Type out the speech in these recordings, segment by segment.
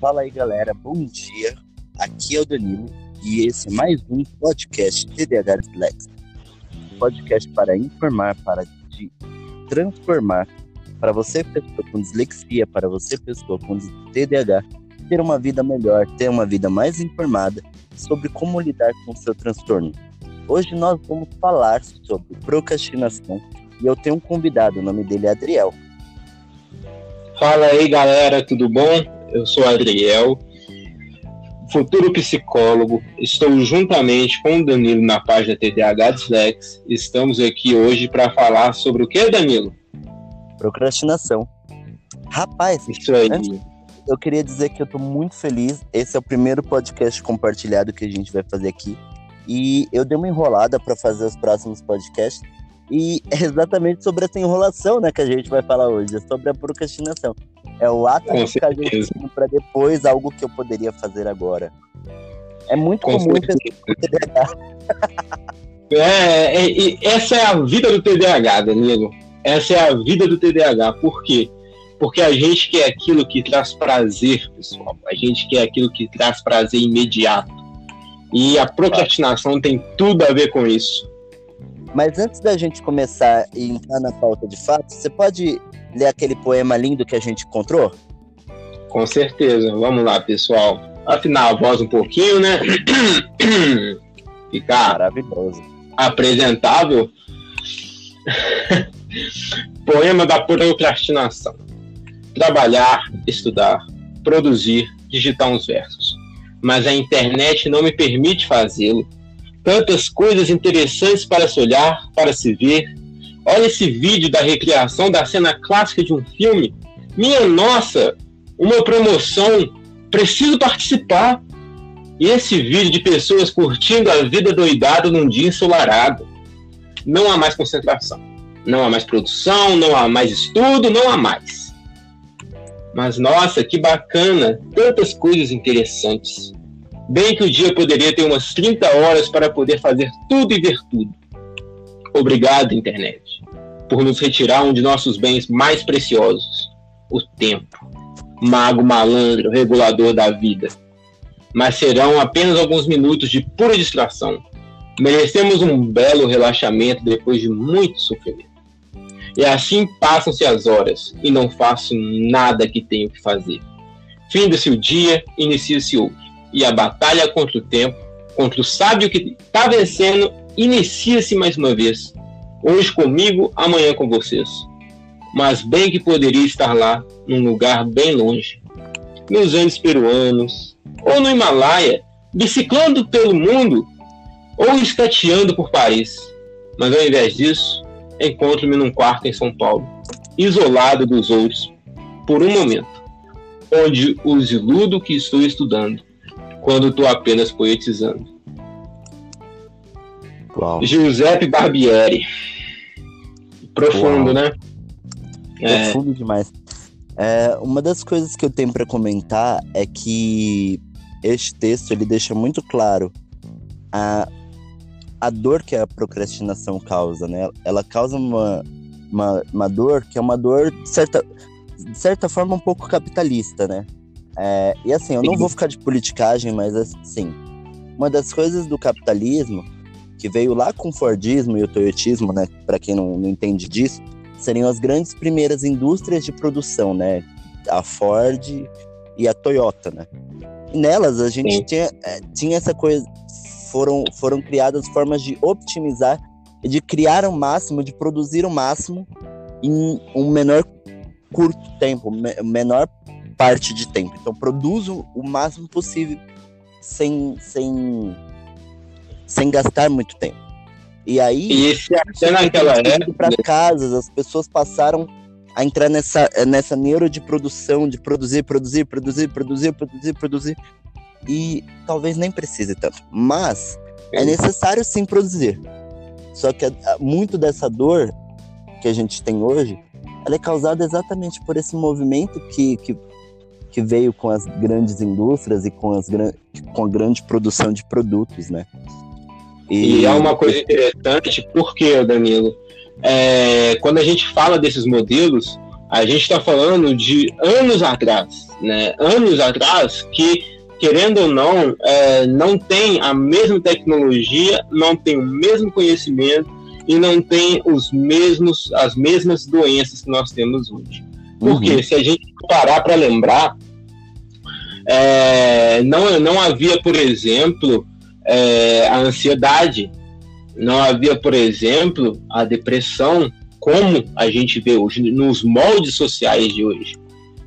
Fala aí, galera. Bom dia. Aqui é o Danilo e esse é mais um podcast TDAH Reflex. Podcast para informar, para de transformar, para você, pessoa com dislexia, para você, pessoa com TDAH, ter uma vida melhor, ter uma vida mais informada sobre como lidar com o seu transtorno. Hoje nós vamos falar sobre procrastinação e eu tenho um convidado, o nome dele é Adriel. Fala aí, galera, tudo bom? Eu sou Adriel, futuro psicólogo. Estou juntamente com o Danilo na página TDAH Dislex. Estamos aqui hoje para falar sobre o que, Danilo? Procrastinação. Rapaz, isso aí. eu queria dizer que eu estou muito feliz. Esse é o primeiro podcast compartilhado que a gente vai fazer aqui. E eu dei uma enrolada para fazer os próximos podcasts. E é exatamente sobre essa enrolação né, que a gente vai falar hoje, é sobre a procrastinação. É o ato de ficar para depois algo que eu poderia fazer agora. É muito Com comum TDAH. É, é, essa é a vida do TDAH, Danilo. Essa é a vida do TDAH. Por quê? Porque a gente quer aquilo que traz prazer, pessoal. A gente quer aquilo que traz prazer imediato. E a procrastinação tem tudo a ver com isso. Mas antes da gente começar e entrar na pauta de fato, você pode ler aquele poema lindo que a gente encontrou? Com certeza. Vamos lá, pessoal. Afinal, a voz um pouquinho, né? Ficar maravilhoso. Apresentável. Poema da procrastinação. Trabalhar, estudar, produzir, digitar uns versos. Mas a internet não me permite fazê-lo tantas coisas interessantes para se olhar, para se ver. Olha esse vídeo da recriação da cena clássica de um filme. Minha nossa, uma promoção. Preciso participar. E esse vídeo de pessoas curtindo a vida doidada num dia ensolarado. Não há mais concentração. Não há mais produção, não há mais estudo, não há mais. Mas nossa, que bacana! Tantas coisas interessantes. Bem que o dia poderia ter umas 30 horas para poder fazer tudo e ver tudo. Obrigado, internet, por nos retirar um de nossos bens mais preciosos, o tempo. Mago malandro, regulador da vida. Mas serão apenas alguns minutos de pura distração. Merecemos um belo relaxamento depois de muito sofrimento. E assim passam-se as horas e não faço nada que tenho que fazer. Finda-se o dia, inicia-se outro e a batalha contra o tempo, contra o sábio que está vencendo, inicia-se mais uma vez. Hoje comigo, amanhã com vocês. Mas bem que poderia estar lá, num lugar bem longe, nos Andes peruanos, ou no Himalaia, biciclando pelo mundo, ou escateando por Paris. Mas ao invés disso, encontro-me num quarto em São Paulo, isolado dos outros, por um momento, onde os iludo que estou estudando quando estou apenas poetizando. Uau. Giuseppe Barbieri. Profundo, Uau. né? É. Profundo é. demais. É, uma das coisas que eu tenho para comentar é que este texto ele deixa muito claro a, a dor que a procrastinação causa, né? Ela causa uma, uma, uma dor que é uma dor, de certa, de certa forma, um pouco capitalista, né? É, e assim, eu não vou ficar de politicagem, mas assim, uma das coisas do capitalismo que veio lá com o Fordismo e o Toyotismo, né? Para quem não, não, entende disso, seriam as grandes primeiras indústrias de produção, né? A Ford e a Toyota, né? E nelas a gente tinha, é, tinha essa coisa, foram, foram criadas formas de optimizar e de criar o máximo, de produzir o máximo em um menor curto tempo, menor parte de tempo. Então produzo o máximo possível sem, sem, sem gastar muito tempo. E aí, e esse, até naquela época para casas, as pessoas passaram a entrar nessa nessa neuro de produção, de produzir, produzir, produzir, produzir, produzir, produzir. E talvez nem precise tanto, mas é necessário sim produzir. Só que muito dessa dor que a gente tem hoje, ela é causada exatamente por esse movimento que, que que veio com as grandes indústrias e com, as com a grande produção de produtos, né? E, e é uma coisa interessante, porque, Danilo, é, quando a gente fala desses modelos, A gente está falando de anos atrás, né? Anos atrás que, querendo ou não, é, não tem a mesma tecnologia, não tem o mesmo conhecimento e não tem os mesmos, as mesmas doenças que nós temos hoje. Porque uhum. se a gente parar para lembrar, é, não, não havia, por exemplo, é, a ansiedade, não havia, por exemplo, a depressão, como a gente vê hoje, nos moldes sociais de hoje.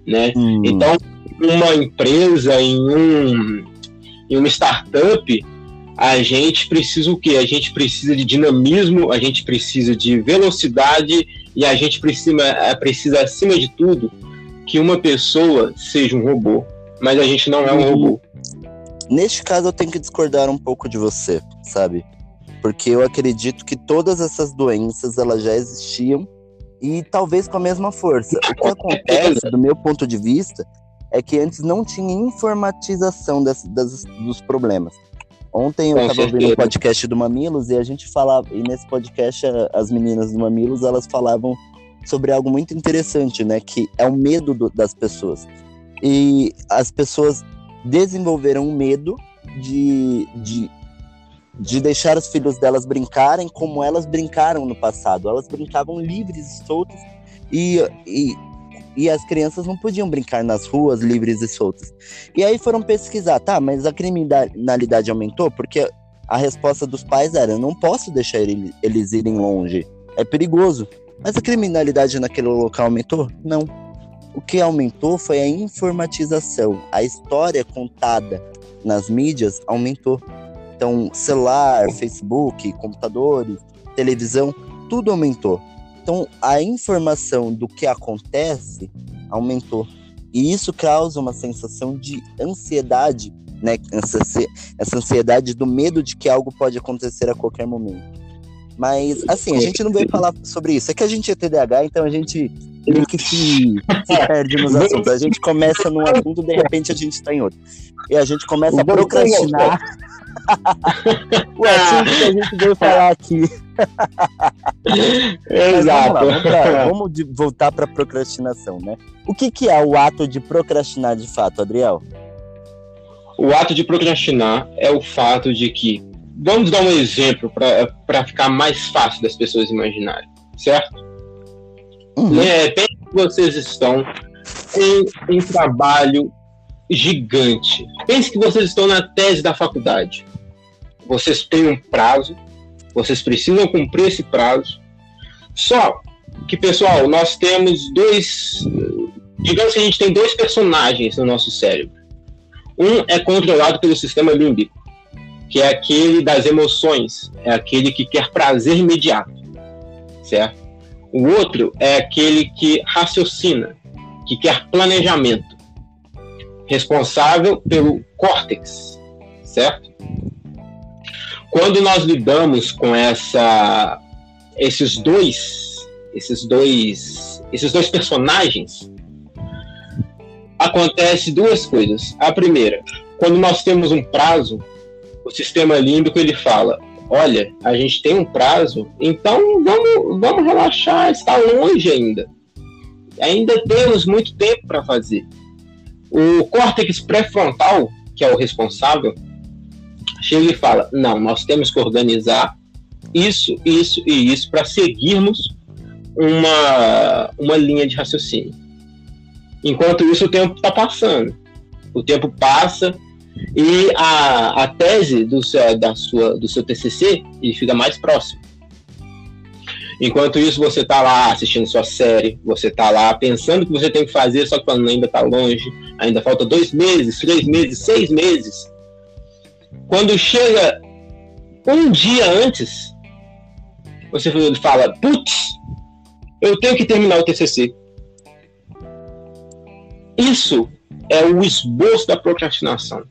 Né? Hum. Então, uma empresa, em, um, em uma startup, a gente precisa o quê? A gente precisa de dinamismo, a gente precisa de velocidade e a gente precisa, é, precisa acima de tudo, que uma pessoa seja um robô. Mas a gente não é um uhum. robô. Neste caso, eu tenho que discordar um pouco de você, sabe? Porque eu acredito que todas essas doenças elas já existiam e talvez com a mesma força. O que acontece, do meu ponto de vista, é que antes não tinha informatização das, das dos problemas. Ontem eu estava ouvindo o um podcast do Mamilos e a gente falava, e nesse podcast as meninas do Mamilos elas falavam sobre algo muito interessante, né? Que é o medo do, das pessoas. E as pessoas desenvolveram medo de, de, de deixar os filhos delas brincarem como elas brincaram no passado. Elas brincavam livres e soltas e, e e as crianças não podiam brincar nas ruas livres e soltas. E aí foram pesquisar, tá, mas a criminalidade aumentou porque a resposta dos pais era: não posso deixar eles irem longe, é perigoso. Mas a criminalidade naquele local aumentou? Não. O que aumentou foi a informatização, a história contada nas mídias aumentou. Então, celular, Facebook, computadores, televisão, tudo aumentou. Então, a informação do que acontece aumentou. E isso causa uma sensação de ansiedade, né? Essa ansiedade do medo de que algo pode acontecer a qualquer momento. Mas, assim, a gente não veio falar sobre isso. É que a gente é TDAH, então a gente meio que se, se perde nos assuntos. A gente começa num assunto, de repente a gente está em outro. E a gente começa a procrastinar o assunto que a gente veio falar aqui. Exato. Vamos, lá, vamos, vamos de, voltar para procrastinação, né? O que, que é o ato de procrastinar de fato, Adriel? O ato de procrastinar é o fato de que. Vamos dar um exemplo para ficar mais fácil das pessoas imaginarem, certo? Uhum. Pense que vocês estão em um trabalho gigante. Pense que vocês estão na tese da faculdade. Vocês têm um prazo, vocês precisam cumprir esse prazo. Só que, pessoal, nós temos dois. Digamos que a gente tem dois personagens no nosso cérebro. Um é controlado pelo sistema límbico, que é aquele das emoções, é aquele que quer prazer imediato, certo? O outro é aquele que raciocina, que quer planejamento responsável pelo córtex, certo? Quando nós lidamos com essa, esses dois, esses dois, esses dois personagens, acontece duas coisas. A primeira, quando nós temos um prazo, o sistema límbico ele fala: olha, a gente tem um prazo, então vamos, vamos relaxar, está longe ainda. Ainda temos muito tempo para fazer. O córtex pré-frontal, que é o responsável, chega e fala: não, nós temos que organizar isso, isso e isso para seguirmos uma, uma linha de raciocínio. Enquanto isso, o tempo está passando. O tempo passa e a, a tese do seu, da sua, do seu TCC ele fica mais próximo. Enquanto isso, você está lá assistindo sua série, você está lá pensando que você tem que fazer, só que ainda está longe, ainda falta dois meses, três meses, seis meses. Quando chega um dia antes, você fala: putz, eu tenho que terminar o TCC. Isso é o esboço da procrastinação.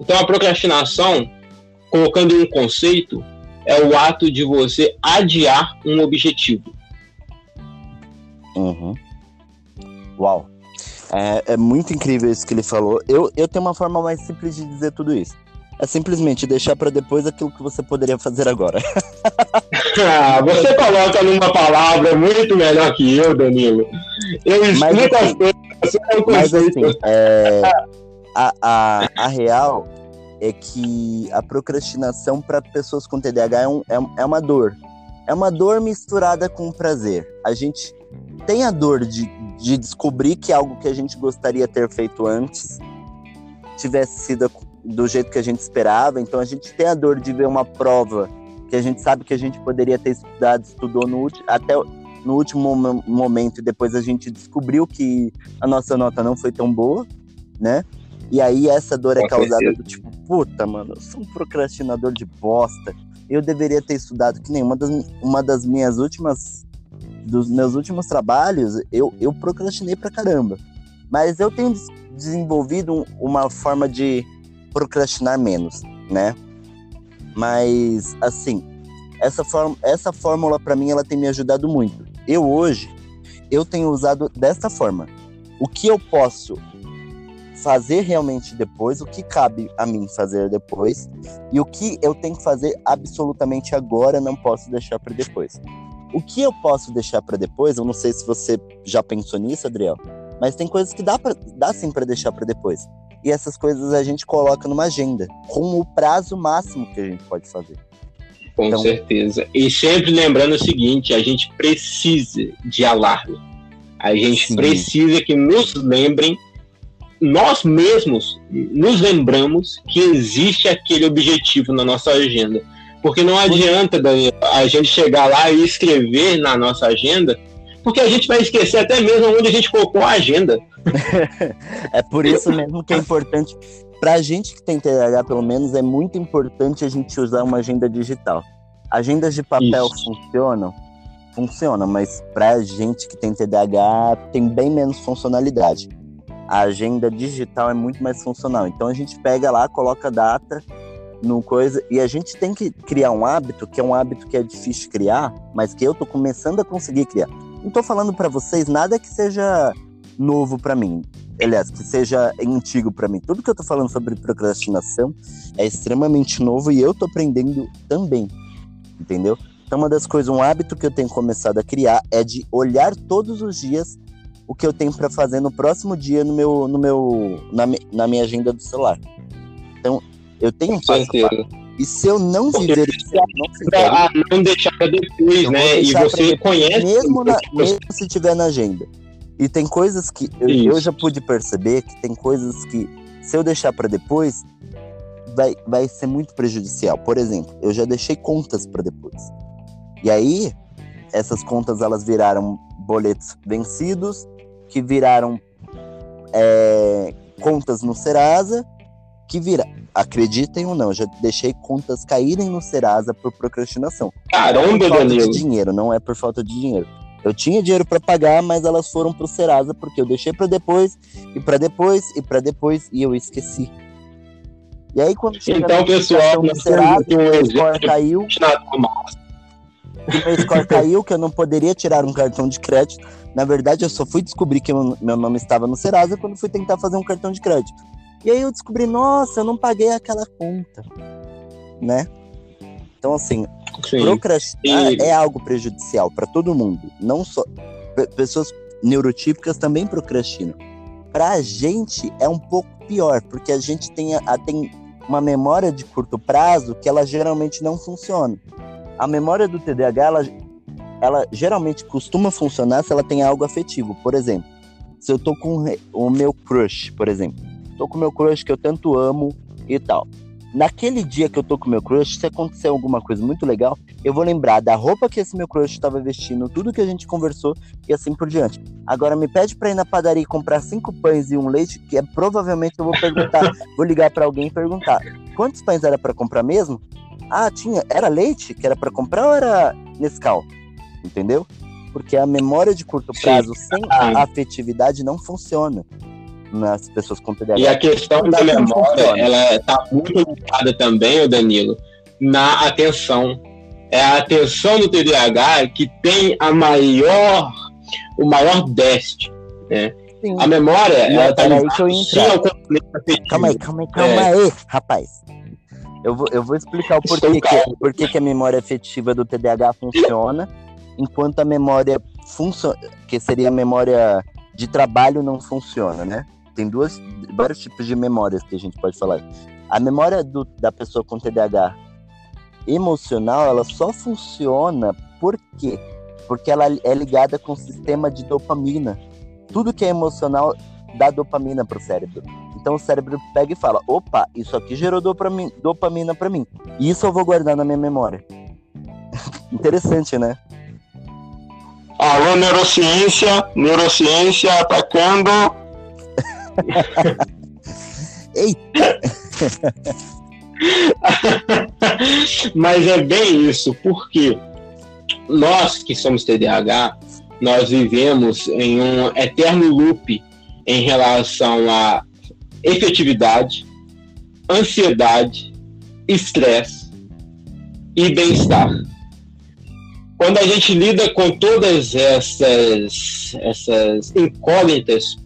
Então, a procrastinação, colocando um conceito, é o ato de você adiar um objetivo. Uhum. Uau. É, é, muito incrível isso que ele falou. Eu, eu tenho uma forma mais simples de dizer tudo isso. É simplesmente deixar para depois aquilo que você poderia fazer agora. Ah, você coloca numa palavra muito melhor que eu, Danilo. Eu explico assim, as coisas, Mas assim, é, a, a, a real é que a procrastinação para pessoas com TDAH é, um, é, é uma dor. É uma dor misturada com prazer. A gente tem a dor de, de descobrir que algo que a gente gostaria ter feito antes tivesse sido do jeito que a gente esperava. Então a gente tem a dor de ver uma prova que a gente sabe que a gente poderia ter estudado, estudou no último, até no último mo- momento depois a gente descobriu que a nossa nota não foi tão boa, né? E aí essa dor é Com causada certeza. do tipo, puta, mano, eu sou um procrastinador de bosta. Eu deveria ter estudado que nem uma das, uma das minhas últimas dos meus últimos trabalhos, eu, eu procrastinei pra caramba. Mas eu tenho des- desenvolvido um- uma forma de procrastinar menos, né? Mas, assim, essa, forma, essa fórmula para mim ela tem me ajudado muito. Eu hoje, eu tenho usado dessa forma. O que eu posso fazer realmente depois, o que cabe a mim fazer depois, e o que eu tenho que fazer absolutamente agora, não posso deixar para depois. O que eu posso deixar para depois, eu não sei se você já pensou nisso, Adriel, mas tem coisas que dá, dá sim para deixar para depois. E essas coisas a gente coloca numa agenda, com o prazo máximo que a gente pode fazer. Com Então- certeza. E sempre lembrando o seguinte: a gente precisa de alarme. A gente Sim. precisa que nos lembrem, nós mesmos nos lembramos que existe aquele objetivo na nossa agenda. Porque não adianta Daniel, a gente chegar lá e escrever na nossa agenda, porque a gente vai esquecer até mesmo onde a gente colocou a agenda. É por isso mesmo que é importante, pra gente que tem TDAH, pelo menos, é muito importante a gente usar uma agenda digital. Agendas de papel Isso. funcionam? Funcionam, mas pra gente que tem TDAH, tem bem menos funcionalidade. A agenda digital é muito mais funcional. Então a gente pega lá, coloca a data no coisa, e a gente tem que criar um hábito, que é um hábito que é difícil criar, mas que eu tô começando a conseguir criar. Não tô falando pra vocês nada que seja novo pra mim. Aliás, que seja antigo pra mim. Tudo que eu tô falando sobre procrastinação é extremamente novo e eu tô aprendendo também. Entendeu? Então, uma das coisas, um hábito que eu tenho começado a criar é de olhar todos os dias o que eu tenho pra fazer no próximo dia no meu, no meu, na, na minha agenda do celular. Então, eu tenho um passo. E se eu não viver isso, eu não fizer não deixar pra depois, né? E pra você conhece. mesmo, na- mesmo se tiver na agenda. E tem coisas que eu, eu já pude perceber que tem coisas que, se eu deixar pra depois, vai, vai ser muito prejudicial. Por exemplo, eu já deixei contas pra depois. E aí, essas contas elas viraram boletos vencidos, que viraram é, contas no Serasa, que vira. Acreditem ou não, já deixei contas caírem no Serasa por procrastinação Caramba, por falta Danilo. de dinheiro, não é por falta de dinheiro. Eu tinha dinheiro pra pagar, mas elas foram pro Serasa porque eu deixei pra depois e pra depois e pra depois e eu esqueci. E aí quando chega Então, pessoal, do Serasa, meu exemplo score caiu, meu score caiu, que eu não poderia tirar um cartão de crédito. Na verdade, eu só fui descobrir que meu nome estava no Serasa quando fui tentar fazer um cartão de crédito. E aí eu descobri, nossa, eu não paguei aquela conta, né? Então assim, Sim. Procrastinar E- é algo prejudicial para todo mundo. Não só pe- pessoas neurotípicas também procrastinam. Pra gente é um pouco pior, porque a gente tem, a, a- tem uma memória de curto prazo que ela geralmente não funciona. A memória do TDAH, ela, ela geralmente costuma funcionar se ela tem algo afetivo. Por exemplo, se eu tô com o meu crush, por exemplo. Tô com o meu crush que eu tanto amo e tal. Naquele dia que eu tô com o meu crush, se acontecer alguma coisa muito legal, eu vou lembrar da roupa que esse meu crush estava vestindo, tudo que a gente conversou e assim por diante. Agora me pede pra ir na padaria e comprar cinco pães e um leite, que é provavelmente eu vou perguntar, vou ligar pra alguém e perguntar: quantos pães era pra comprar mesmo? Ah, tinha, era leite que era pra comprar ou era Nescau? Entendeu? Porque a memória de curto Sim. prazo sem Ah. afetividade não funciona nas pessoas com TDAH. E a questão da memória, funciona? ela está muito ligada também, ô Danilo, na atenção. É a atenção do TDAH que tem a maior, o maior déficit. Sim. A memória, ela aí ligada. Calma aí, calma aí, calma É. aí, rapaz. Eu vou, eu vou explicar o porquê que, porquê que a memória afetiva do TDAH funciona, enquanto a memória funcio que seria a memória de trabalho não funciona, né? Tem duas, vários tipos de memórias que a gente pode falar. A memória do, da pessoa com TDAH emocional, ela só funciona por quê? Porque ela é ligada com o sistema de dopamina. Tudo que é emocional dá dopamina para o cérebro. Então o cérebro pega e fala: opa, isso aqui gerou dopamina para mim. E isso eu vou guardar na minha memória. Interessante, né? Alô, neurociência, neurociência atacando. Eita! Mas é bem isso, porque nós que somos TDAH, nós vivemos em um eterno loop em relação a efetividade, ansiedade, estresse e bem-estar. Quando a gente lida com todas essas, essas incógnitas,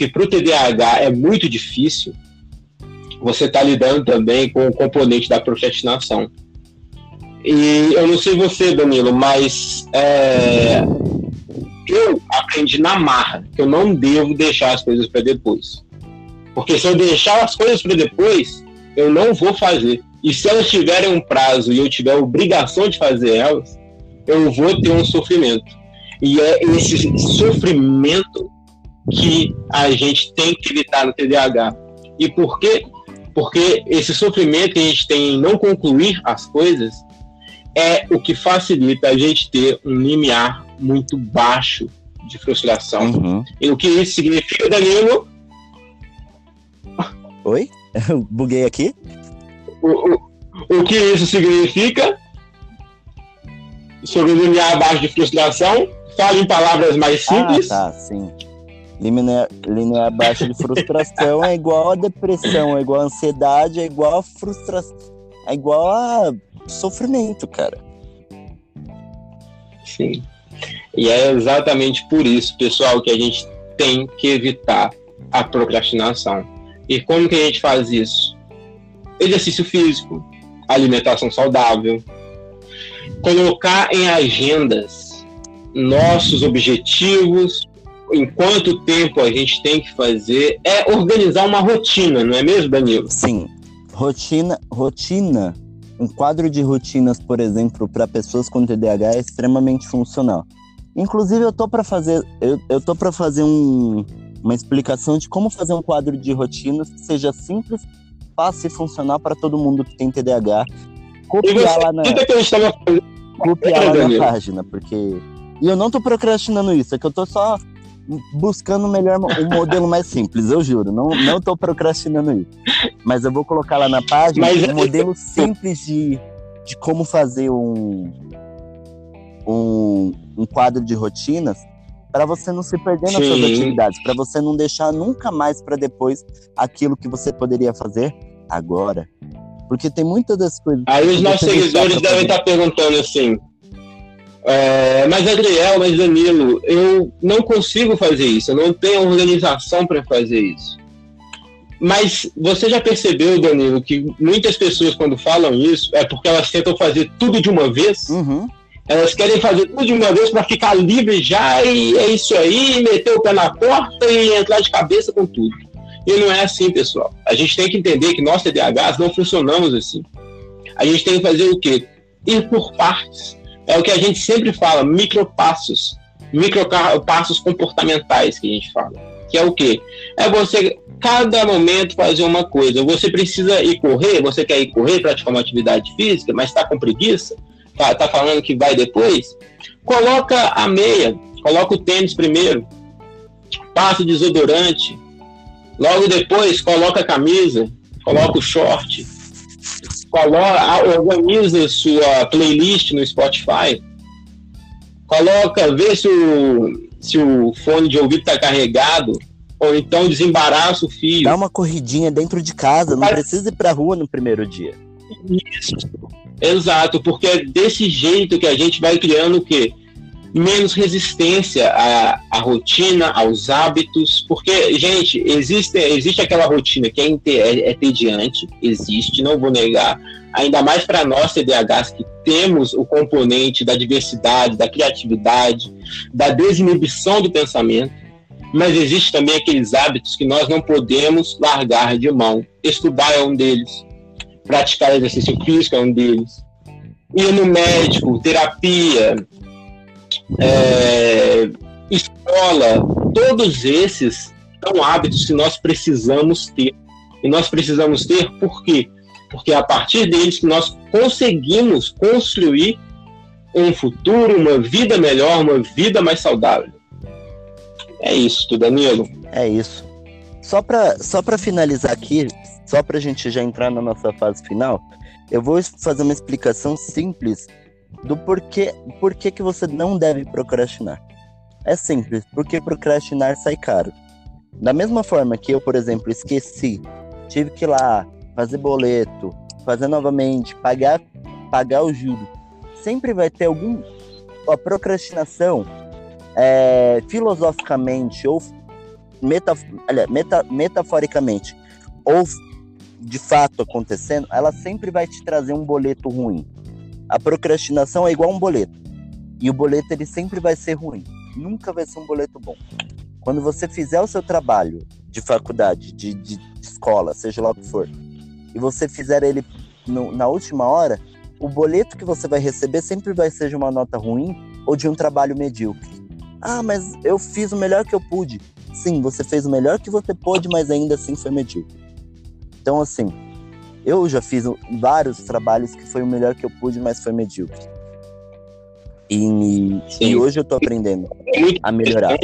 que para o TDAH é muito difícil, você está lidando também com o componente da procrastinação. E eu não sei você, Danilo, mas é, eu aprendi na marra que eu não devo deixar as coisas para depois. Porque se eu deixar as coisas para depois, eu não vou fazer. E se elas tiverem um prazo e eu tiver obrigação de fazer elas, eu vou ter um sofrimento. E é esse sofrimento que a gente tem que evitar no TDAH. E por quê? Porque esse sofrimento que a gente tem em não concluir as coisas é o que facilita a gente ter um limiar muito baixo de frustração. Uhum. E o que isso significa, Danilo? Oi? Buguei aqui? O, o, o que isso significa? Sobre o limiar baixo de frustração? Fale em palavras mais ah, simples. Ah, tá, sim. Limiar, limiar baixo de frustração é igual a depressão, é igual a ansiedade, é igual a frustração, é igual a sofrimento, cara. Sim. E é exatamente por isso, pessoal, que a gente tem que evitar a procrastinação. E como que a gente faz isso? Exercício físico, alimentação saudável, colocar em agendas nossos objetivos, em quanto tempo a gente tem que fazer, é organizar uma rotina, não é mesmo, Danilo? Sim. Rotina, rotina, um quadro de rotinas, por exemplo, para pessoas com TDAH é extremamente funcional. Inclusive, eu tô para fazer, eu, eu tô para fazer um, uma explicação de como fazer um quadro de rotinas que seja simples, fácil e funcional para todo mundo que tem TDAH. Copiar lá na, copiar lá na página, porque e eu não tô procrastinando isso, é que eu tô só buscando o melhor, um modelo mais simples, eu juro. Não, não tô procrastinando isso. Mas eu vou colocar lá na página Mas... um modelo simples de, de como fazer um, um, um quadro de rotinas para você não se perder nas Sim. suas atividades, para você não deixar nunca mais para depois aquilo que você poderia fazer agora. Porque tem muitas das coisas. Aí os nossos seguidores devem estar tá perguntando assim: é, mas Adriel, mas Danilo, eu não consigo fazer isso, eu não tenho organização para fazer isso. Mas você já percebeu, Danilo, que muitas pessoas, quando falam isso, é porque elas tentam fazer tudo de uma vez? Uhum. Elas querem fazer tudo de uma vez para ficar livre já, e é isso aí, meter o pé na porta e entrar de cabeça com tudo. E não é assim, pessoal. A gente tem que entender que nós, TDAHs, não funcionamos assim. A gente tem que fazer o quê? Ir por partes é o que a gente sempre fala, micropassos, micropassos comportamentais que a gente fala. Que é o quê? É você, cada momento, fazer uma coisa. Você precisa ir correr, você quer ir correr, praticar uma atividade física, mas está com preguiça, tá, tá falando que vai depois, coloca a meia, coloca o tênis primeiro, passa o desodorante, logo depois coloca a camisa, coloca o short, coloca, organiza sua playlist no Spotify, coloca, vê se o, se o fone de ouvido está carregado, ou então desembaraça o fio. Dá uma corridinha dentro de casa, não Mas... precisa ir para rua no primeiro dia. Isso. Exato, porque é desse jeito que a gente vai criando o quê? Menos resistência à, à, rotina, aos hábitos, porque, gente, existe, existe aquela rotina que é, é, é tediante, existe, não vou negar, ainda mais para nós TDAHs que temos o componente da diversidade, da criatividade, da desinibição do pensamento, mas existe também aqueles hábitos que nós não podemos largar de mão. Estudar é um deles, praticar exercício físico é um deles, ir no médico, terapia, é, escola, todos esses são hábitos que nós precisamos ter. E nós precisamos ter por quê? Porque é a partir deles que nós conseguimos construir um futuro, uma vida melhor, uma vida mais saudável. É isso, Danilo. É isso. Só para só finalizar aqui, só para a gente já entrar na nossa fase final, eu vou fazer uma explicação simples do porquê, porquê que você não deve procrastinar. É simples, porque procrastinar sai caro. Da mesma forma que eu, por exemplo, esqueci, tive que ir lá fazer boleto, fazer novamente, pagar, pagar o juro. Sempre vai ter algum a procrastinação é, filosoficamente ou meta, meta, metaforicamente ou de fato acontecendo, ela sempre vai te trazer um boleto ruim. A procrastinação é igual um boleto. E o boleto ele sempre vai ser ruim. Nunca vai ser um boleto bom. Quando você fizer o seu trabalho de faculdade, de, de escola, seja lá o que for, e você fizer ele no, na última hora, o boleto que você vai receber sempre vai ser de uma nota ruim ou de um trabalho medíocre. Ah, mas eu fiz o melhor que eu pude. Sim, você fez o melhor que você pôde, mas ainda assim foi medíocre. Então, assim, eu já fiz vários trabalhos que foi o melhor que eu pude, mas foi medíocre. E, e hoje eu tô aprendendo a melhorar.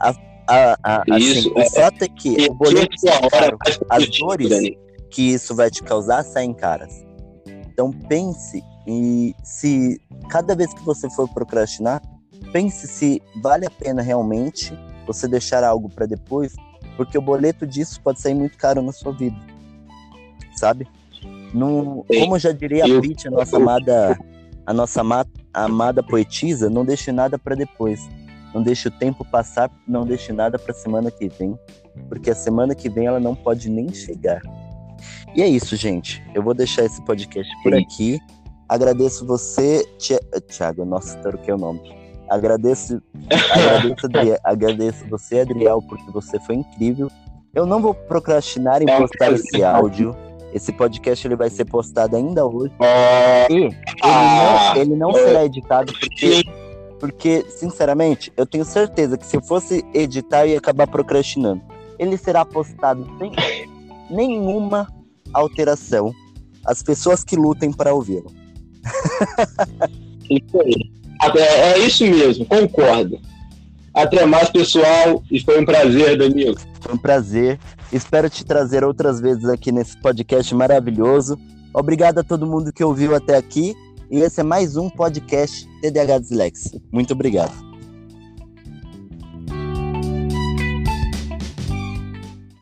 A, a, a, assim, isso, o é, fato é que o boleto caro, as dores que isso vai te causar saem caras. Então pense e se cada vez que você for procrastinar, pense se vale a pena realmente você deixar algo para depois, porque o boleto disso pode sair muito caro na sua vida sabe? Não, como já diria a Pete, a nossa amada, a nossa amada, poetisa, não deixe nada para depois. Não deixe o tempo passar, não deixe nada para semana que vem, porque a semana que vem ela não pode nem chegar. E é isso, gente. Eu vou deixar esse podcast por aqui. Agradeço você, Tiago, nossa, que é o nome. Agradeço, agradeço, agradeço você, Adriel, porque você foi incrível. Eu não vou procrastinar em postar esse áudio. Esse podcast ele vai ser postado ainda hoje. E ele não, ele não será editado porque, porque, sinceramente, eu tenho certeza que se eu fosse editar, eu ia acabar procrastinando. Ele será postado sem nenhuma alteração. As pessoas que lutem para ouvi-lo. É, é isso mesmo, concordo. Até mais, pessoal, e foi um prazer, Danilo. Foi um prazer. Espero te trazer outras vezes aqui nesse podcast maravilhoso. Obrigado a todo mundo que ouviu até aqui. E esse é mais um podcast TDH Dislexia. Muito obrigado.